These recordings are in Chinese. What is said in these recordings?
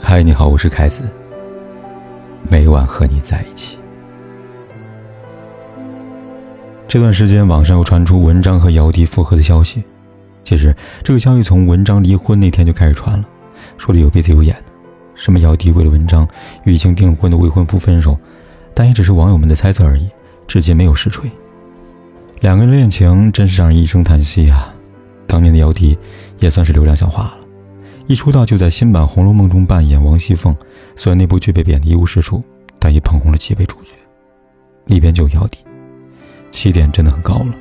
嗨，你好，我是凯子。每晚和你在一起。这段时间，网上又传出文章和姚笛复合的消息。其实，这个消息从文章离婚那天就开始传了，说的有鼻子有眼的，什么姚笛为了文章与已经订婚的未婚夫分手，但也只是网友们的猜测而已，至今没有实锤。两个人恋情真是让人一声叹息啊！当年的姚笛也算是流量小花了。一出道就在新版《红楼梦》中扮演王熙凤，虽然那部剧被贬得一无是处，但也捧红了几位主角，里边就有姚笛，起点真的很高了。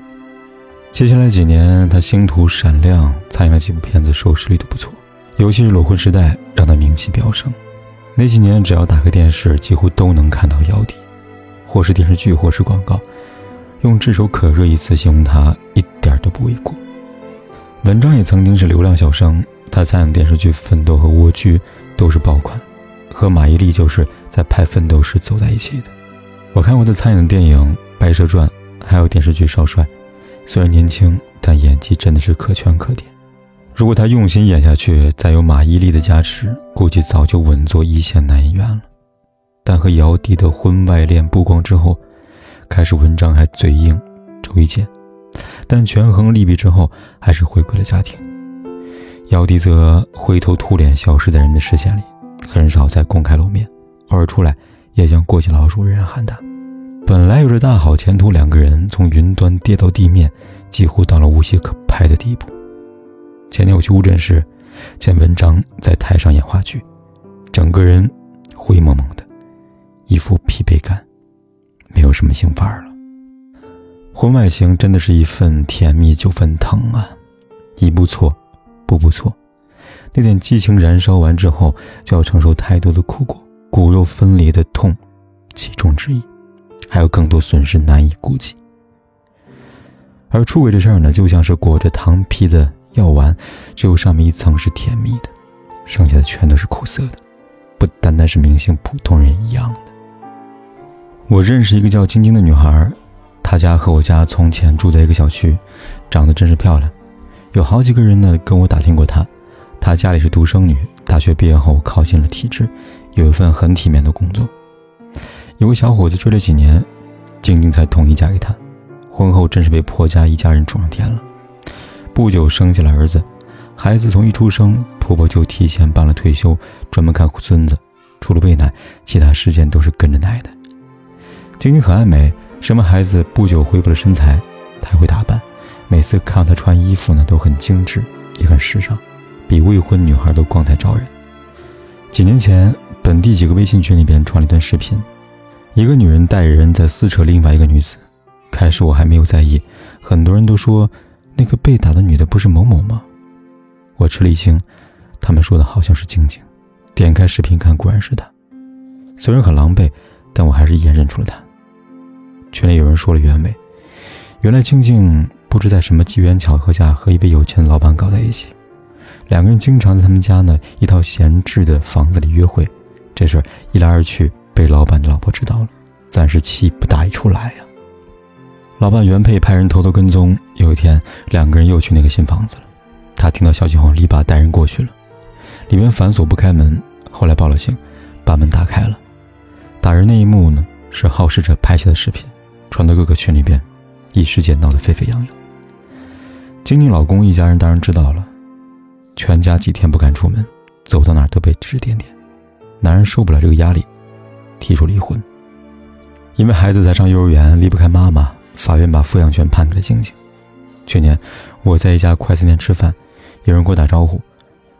接下来几年，他星途闪亮，参演了几部片子，收视率都不错，尤其是《裸婚时代》让他名气飙升。那几年，只要打开电视，几乎都能看到姚笛，或是电视剧，或是广告，用炙手可热一词形容他一点都不为过。文章也曾经是流量小生。他参演电视剧《奋斗》和《蜗居》都是爆款，和马伊琍就是在拍《奋斗》时走在一起的。我看过他参演的电影《白蛇传》，还有电视剧《少帅》，虽然年轻，但演技真的是可圈可点。如果他用心演下去，再有马伊琍的加持，估计早就稳坐一线男演员了。但和姚笛的婚外恋曝光之后，开始文章还嘴硬，周一见，但权衡利弊之后，还是回归了家庭。姚笛则灰头土脸消失在人们的视线里，很少再公开露面，偶尔出来也像过街老鼠人人喊打。本来有着大好前途，两个人从云端跌到地面，几乎到了无戏可拍的地步。前天我去乌镇时，见文章在台上演话剧，整个人灰蒙蒙的，一副疲惫感，没有什么兴范儿了。婚外情真的是一份甜蜜九分疼啊，一不错。不不错，那点激情燃烧完之后，就要承受太多的苦果，骨肉分离的痛，其中之一，还有更多损失难以估计。而出轨这事儿呢，就像是裹着糖皮的药丸，只有上面一层是甜蜜的，剩下的全都是苦涩的，不单单是明星，普通人一样的。我认识一个叫晶晶的女孩，她家和我家从前住在一个小区，长得真是漂亮。有好几个人呢跟我打听过她，她家里是独生女，大学毕业后考进了体制，有一份很体面的工作。有个小伙子追了几年，晶晶才同意嫁给他。婚后真是被婆家一家人宠上天了，不久生下了儿子。孩子从一出生，婆婆就提前办了退休，专门看护孙子，除了喂奶，其他时间都是跟着奶的。晶晶很爱美，生完孩子不久恢复了身材，还会打扮。每次看到她穿衣服呢，都很精致，也很时尚，比未婚女孩都光彩照人。几年前，本地几个微信群里边传了一段视频，一个女人带人在撕扯另外一个女子。开始我还没有在意，很多人都说那个被打的女的不是某某吗？我吃了一惊，他们说的好像是静静。点开视频看，果然是她。虽然很狼狈，但我还是一眼认出了她。群里有人说了原委，原来静静。不知在什么机缘巧合下和一位有钱的老板搞在一起，两个人经常在他们家呢一套闲置的房子里约会。这事一来二去被老板的老婆知道了，暂时气不打一处来呀。老板原配派人偷偷跟踪，有一天两个人又去那个新房子了。他听到消息后立马带人过去了，里面反锁不开门，后来报了警，把门打开了。打人那一幕呢是好事者拍下的视频，传到各个群里边，一时间闹得沸沸扬扬。晶晶老公一家人当然知道了，全家几天不敢出门，走到哪都被指指点点。男人受不了这个压力，提出离婚。因为孩子在上幼儿园，离不开妈妈，法院把抚养权判给了晶晶。去年我在一家快餐店吃饭，有人给我打招呼，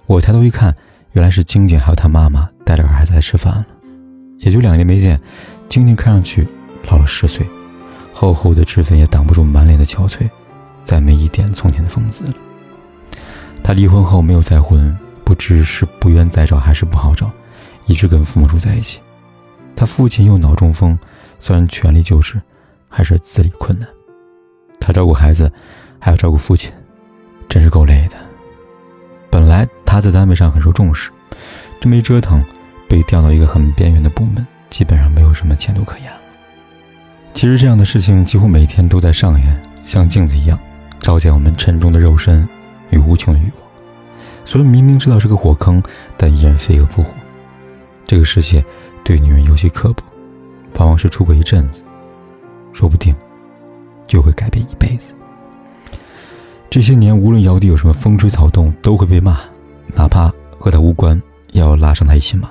我抬头一看，原来是晶晶还有她妈妈带着孩子来吃饭了。也就两年没见，晶晶看上去老了十岁，厚厚的脂粉也挡不住满脸的憔悴。再没一点从前的风姿了。他离婚后没有再婚，不知是不愿再找还是不好找，一直跟父母住在一起。他父亲又脑中风，虽然全力救治，还是自理困难。他照顾孩子，还要照顾父亲，真是够累的。本来他在单位上很受重视，这么一折腾，被调到一个很边缘的部门，基本上没有什么前途可言了。其实这样的事情几乎每天都在上演，像镜子一样。照见我们沉重的肉身与无穷的欲望，虽然明明知道是个火坑，但依然飞蛾扑火。这个世界对女人尤其刻薄，往往是出轨一阵子，说不定就会改变一辈子。这些年，无论姚笛有什么风吹草动，都会被骂，哪怕和他无关，也要拉上他一起骂。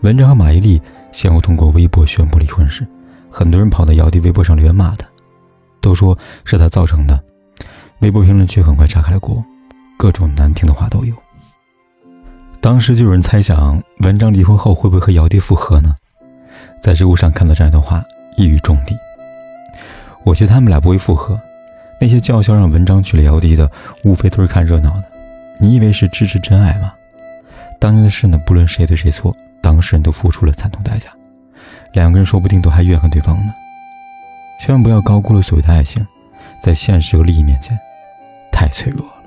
文章和马伊琍先后通过微博宣布离婚时，很多人跑到姚笛微博上留言骂他，都说是他造成的。微博评论区很快炸开了锅，各种难听的话都有。当时就有人猜想，文章离婚后会不会和姚笛复合呢？在知乎上看到这样一段话，一语中的。我觉得他们俩不会复合。那些叫嚣让文章娶了姚笛的，无非都是看热闹的。你以为是支持真爱吗？当年的事呢，不论谁对谁错，当事人都付出了惨痛代价。两个人说不定都还怨恨对方呢。千万不要高估了所谓的爱情，在现实和利益面前，太脆弱了。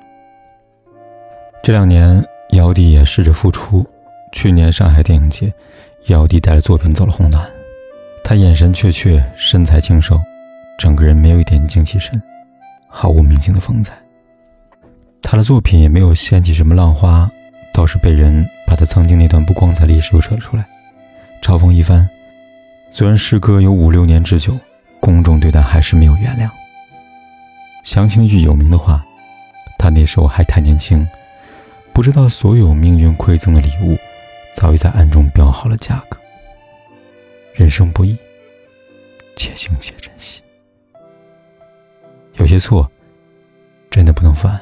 这两年。姚笛也试着复出。去年上海电影节，姚笛带着作品走了红毯。她眼神怯怯，身材清瘦，整个人没有一点精气神，毫无明星的风采。她的作品也没有掀起什么浪花，倒是被人把她曾经那段不光彩历史又扯了出来，嘲讽一番。虽然时隔有五六年之久，公众对她还是没有原谅。想起那句有名的话：“他那时候还太年轻。”不知道所有命运馈赠的礼物，早已在暗中标好了价格。人生不易，且行且珍惜。有些错，真的不能犯。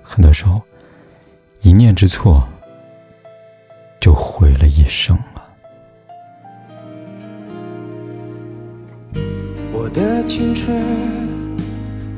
很多时候，一念之错，就毁了一生啊！我的青春，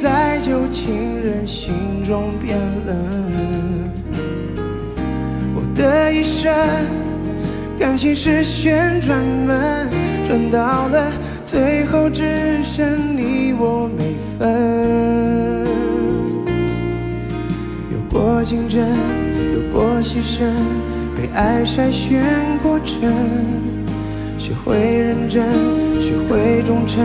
在旧情人心中变冷，我的一生感情是旋转门，转到了最后只剩你我没分。有过竞争，有过牺牲，被爱筛选过程，学会认真，学会忠诚。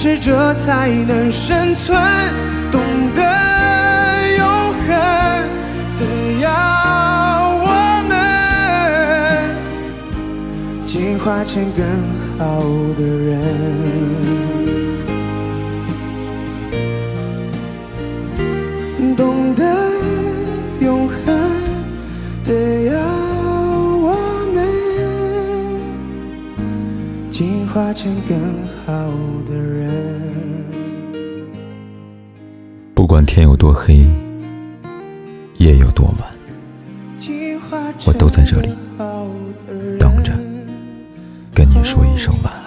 适者才能生存，懂得永恒的要我们。进化成更好的人，进化成更好的人。不管天有多黑，夜有多晚，我都在这里等着，跟你说一声晚安。